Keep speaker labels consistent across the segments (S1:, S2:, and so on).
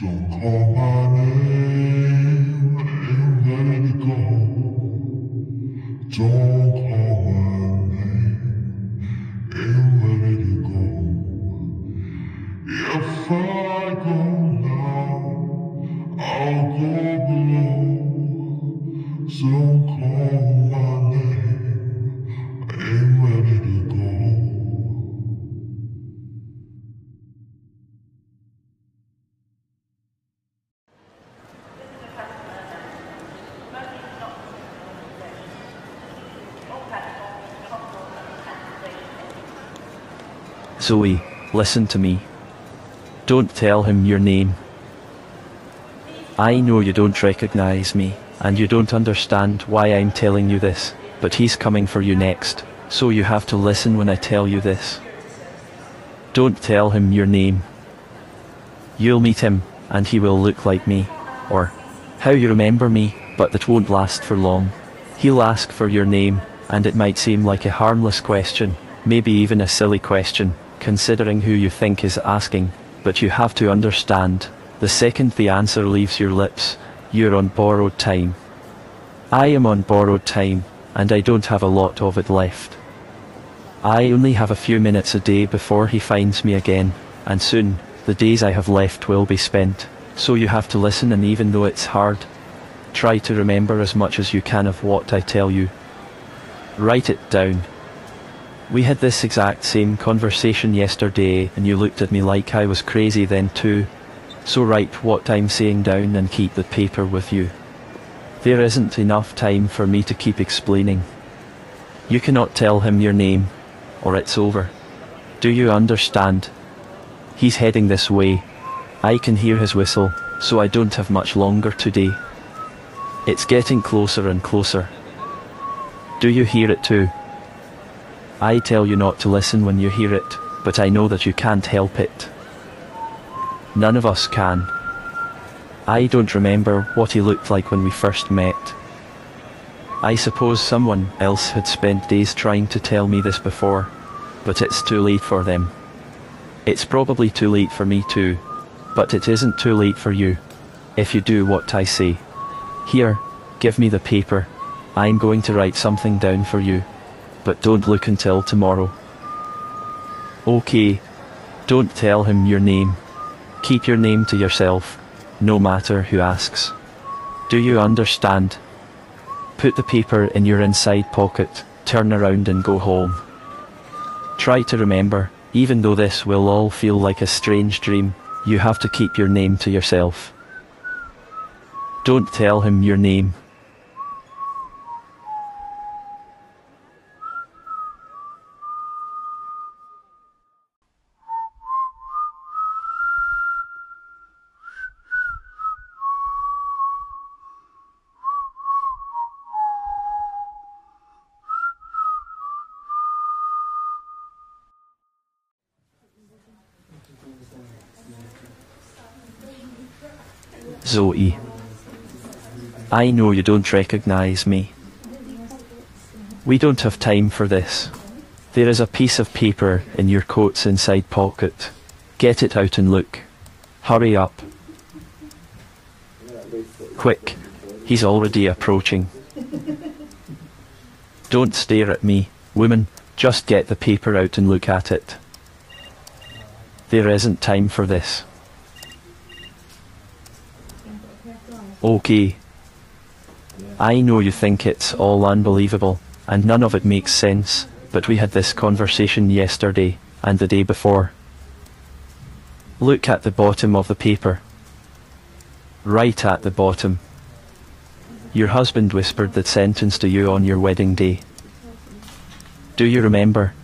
S1: Don't call my
S2: Zoe, listen to me. Don't tell him your name. I know you don't recognize me, and you don't understand why I'm telling you this, but he's coming for you next, so you have to listen when I tell you this. Don't tell him your name. You'll meet him, and he will look like me, or how you remember me, but that won't last for long. He'll ask for your name, and it might seem like a harmless question, maybe even a silly question, considering who you think is asking, but you have to understand, the second the answer leaves your lips, you're on borrowed time. I am on borrowed time, and I don't have a lot of it left. I only have a few minutes a day before he finds me again, and soon, the days I have left will be spent, so you have to listen and even though it's hard, try to remember as much as you can of what I tell you. Write it down. We had this exact same conversation yesterday and you looked at me like I was crazy then too. So write what I'm saying down and keep the paper with you. There isn't enough time for me to keep explaining. You cannot tell him your name, or it's over. Do you understand? He's heading this way. I can hear his whistle, so I don't have much longer today. It's getting closer and closer. Do you hear it too? I tell you not to listen when you hear it, but I know that you can't help it. None of us can. I don't remember what he looked like when we first met. I suppose someone else had spent days trying to tell me this before, but it's too late for them. It's probably too late for me too, but it isn't too late for you, if you do what I say. Here, give me the paper. I'm going to write something down for you, but don't look until tomorrow. Okay, don't tell him your name. Keep your name to yourself, no matter who asks. Do you understand? Put the paper in your inside pocket, turn around and go home. Try to remember, even though this will all feel like a strange dream, you have to keep your name to yourself. Don't tell him your name. Zoe. I know you don't recognize me. We don't have time for this. There is a piece of paper in your coat's inside pocket. Get it out and look. Hurry up. Quick. He's already approaching. Don't stare at me, woman. Just get the paper out and look at it. There isn't time for this. Okay. I know you think it's all unbelievable, and none of it makes sense, but we had this conversation yesterday, and the day before. Look at the bottom of the paper. Right at the bottom. Your husband whispered that sentence to you on your wedding day. Do you remember?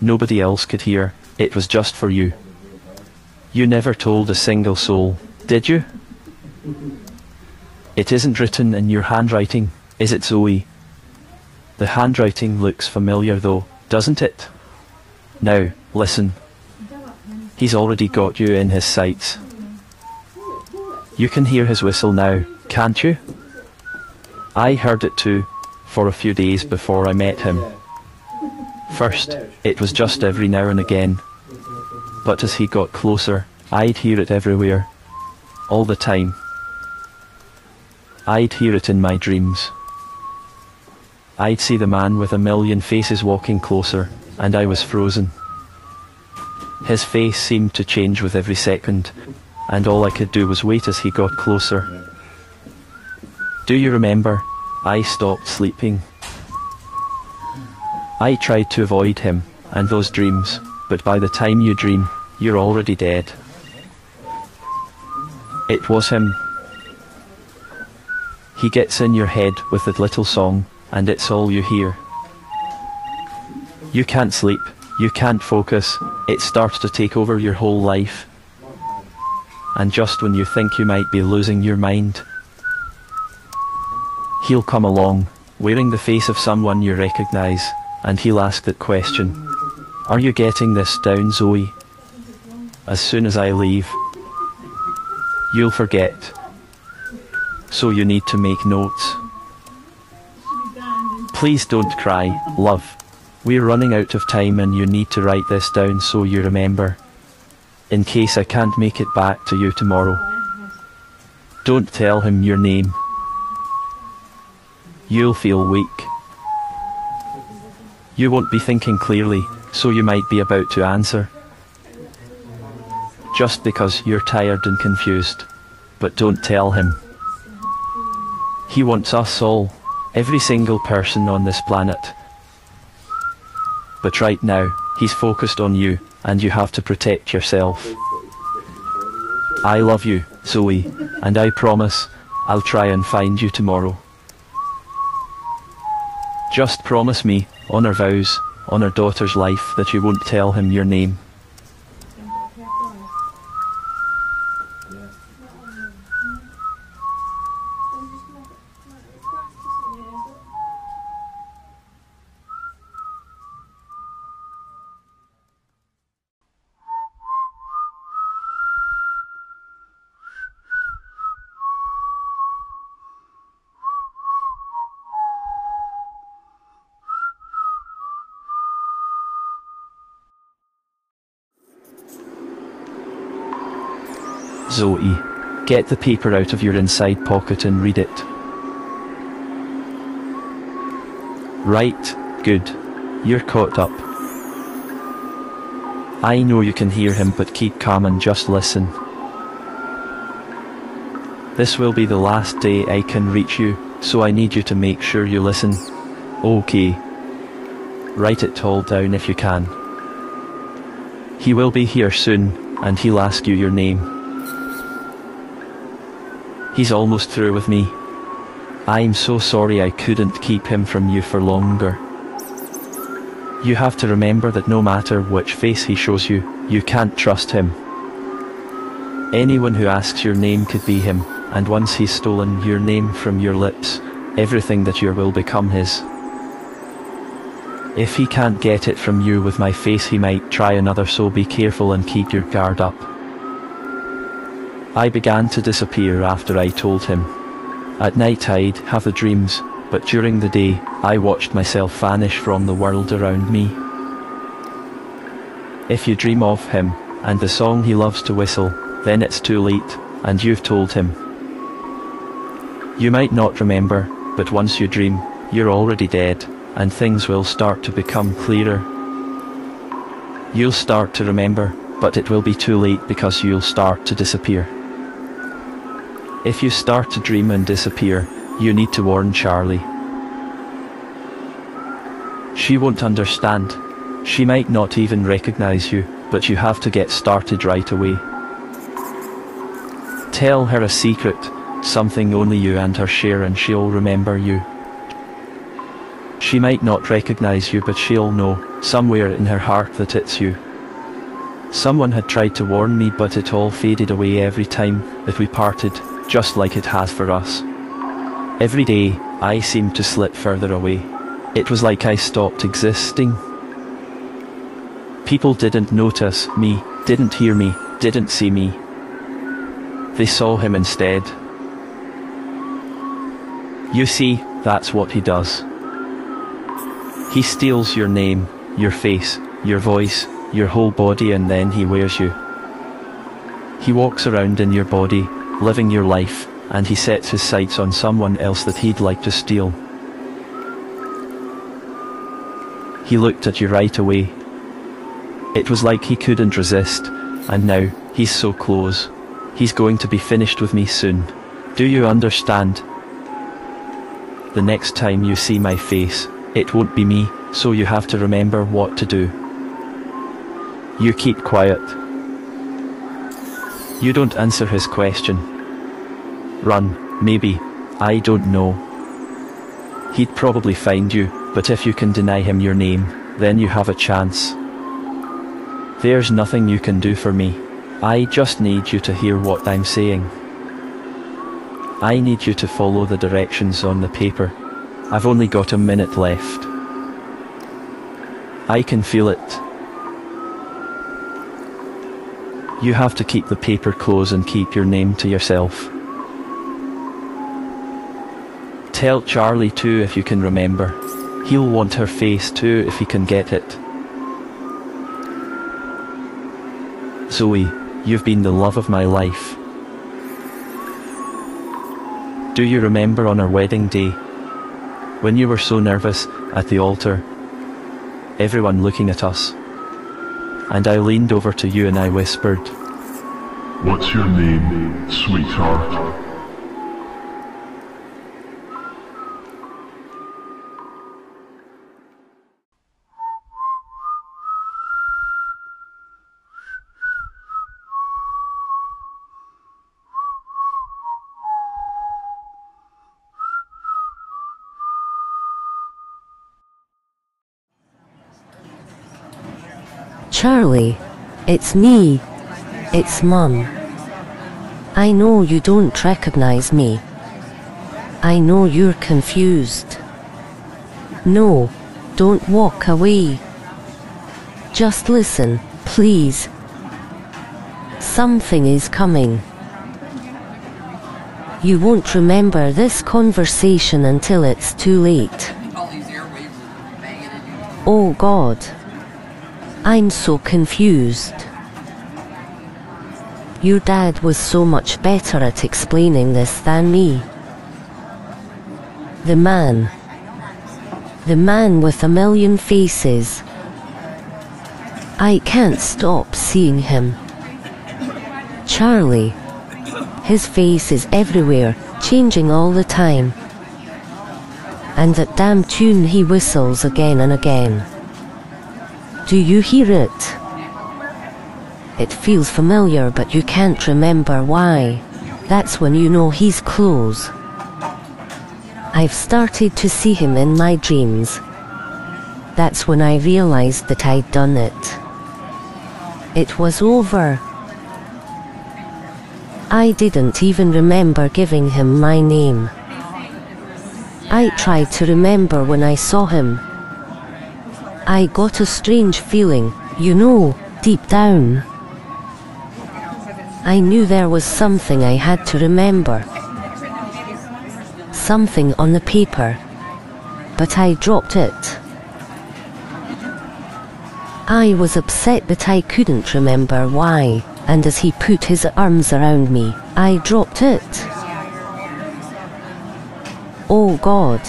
S2: Nobody else could hear, it was just for you. You never told a single soul, did you? It isn't written in your handwriting, is it Zoe? The handwriting looks familiar though, doesn't it? Now, listen. He's already got you in his sights. You can hear his whistle now, can't you? I heard it too, for a few days before I met him. First, it was just every now and again. But as he got closer, I'd hear it everywhere. All the time. I'd hear it in my dreams. I'd see the man with a million faces walking closer, and I was frozen. His face seemed to change with every second, and all I could do was wait as he got closer. Do you remember? I stopped sleeping. I tried to avoid him and those dreams, but by the time you dream, you're already dead. It was him. He gets in your head with that little song, and it's all you hear. You can't sleep, you can't focus, it starts to take over your whole life. And just when you think you might be losing your mind, he'll come along, wearing the face of someone you recognize, and he'll ask that question. Are you getting this down, Zoe? As soon as I leave, you'll forget. So you need to make notes. Please don't cry, love. We're running out of time and you need to write this down so you remember. In case I can't make it back to you tomorrow. Don't tell him your name. You'll feel weak. You won't be thinking clearly, so you might be about to answer. Just because you're tired and confused. But don't tell him. He wants us all, every single person on this planet. But right now, he's focused on you, and you have to protect yourself. I love you, Zoe, and I promise, I'll try and find you tomorrow. Just promise me, on our vows, on our daughter's life, that you won't tell him your name. Zoe, get the paper out of your inside pocket and read it. Right, good. You're caught up. I know you can hear him, but keep calm and just listen. This will be the last day I can reach you, so I need you to make sure you listen. Okay. Write it all down if you can. He will be here soon, and he'll ask you your name. He's almost through with me. I'm so sorry I couldn't keep him from you for longer. You have to remember that no matter which face he shows you, you can't trust him. Anyone who asks your name could be him, and once he's stolen your name from your lips, everything that you will become his. If he can't get it from you with my face he might try another so be careful and keep your guard up. I began to disappear after I told him. At night I'd have the dreams, but during the day I watched myself vanish from the world around me. If you dream of him, and the song he loves to whistle, then it's too late, and you've told him. You might not remember, but once you dream, you're already dead, and things will start to become clearer. You'll start to remember, but it will be too late because you'll start to disappear. If you start to dream and disappear, you need to warn Charlie. She won't understand. She might not even recognize you, but you have to get started right away. Tell her a secret, something only you and her share and she'll remember you. She might not recognize you but she'll know, somewhere in her heart that it's you. Someone had tried to warn me but it all faded away every time that we parted just like it has for us. Every day, I seemed to slip further away. It was like I stopped existing. People didn't notice me, didn't hear me, didn't see me. They saw him instead. You see, that's what he does. He steals your name, your face, your voice, your whole body and then he wears you. He walks around in your body, living your life, and he sets his sights on someone else that he'd like to steal. He looked at you right away. It was like he couldn't resist, and now, he's so close. He's going to be finished with me soon. Do you understand? The next time you see my face, it won't be me, so you have to remember what to do. You keep quiet. You don't answer his question. Run, maybe. I don't know. He'd probably find you, but if you can deny him your name, then you have a chance. There's nothing you can do for me. I just need you to hear what I'm saying. I need you to follow the directions on the paper. I've only got a minute left. I can feel it. You have to keep the paper close and keep your name to yourself. Tell Charlie too if you can remember. He'll want her face too if he can get it. Zoe, you've been the love of my life. Do you remember on our wedding day? When you were so nervous at the altar, everyone looking at us. And I leaned over to you and I whispered,
S1: What's your name, sweetheart?
S3: Charlie, it's me. It's Mum. I know you don't recognize me. I know you're confused. No, don't walk away. Just listen, please. Something is coming. You won't remember this conversation until it's too late.
S4: all these airwaves are banging into you.
S3: Oh God. I'm so confused. Your dad was so much better at explaining this than me. The man. The man with a million faces. I can't stop seeing him. Charlie. His face is everywhere, changing all the time. And that damn tune he whistles again and again. Do you hear it? It feels familiar, but you can't remember why. That's when you know he's close. I've started to see him in my dreams. That's when I realized that I'd done it. It was over. I didn't even remember giving him my name. I tried to remember when I saw him. I got a strange feeling, you know, deep down. I knew there was something I had to remember. Something on the paper. But I dropped it. I was upset that I couldn't remember why, and as he put his arms around me, I dropped it. Oh God.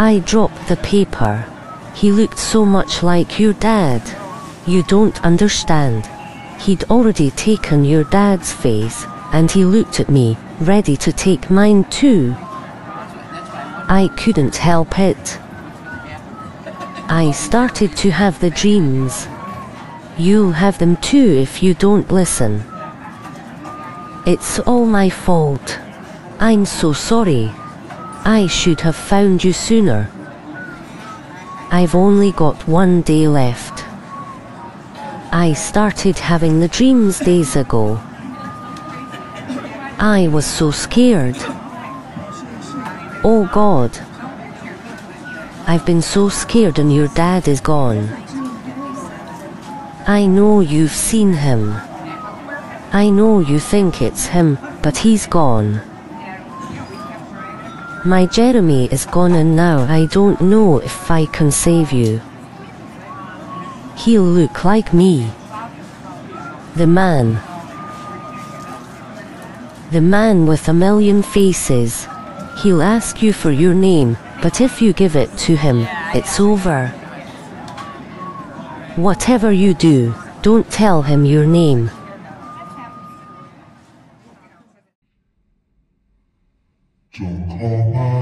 S3: I dropped the paper. He looked so much like your dad. You don't understand. He'd already taken your dad's face, and he looked at me, ready to take mine too. I couldn't help it. I started to have the dreams. You'll have them too if you don't listen. It's all my fault. I'm so sorry. I should have found you sooner. I've only got one day left. I started having the dreams days ago. I was so scared. Oh God. I've been so scared and your dad is gone. I know you've seen him. I know you think it's him, but he's gone. My Jeremy is gone and now I don't know if I can save you. He'll look like me. The man. The man with a million faces. He'll ask you for your name, but if you give it to him, it's over. Whatever you do, don't tell him your name.
S2: Don't call my